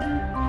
Bye.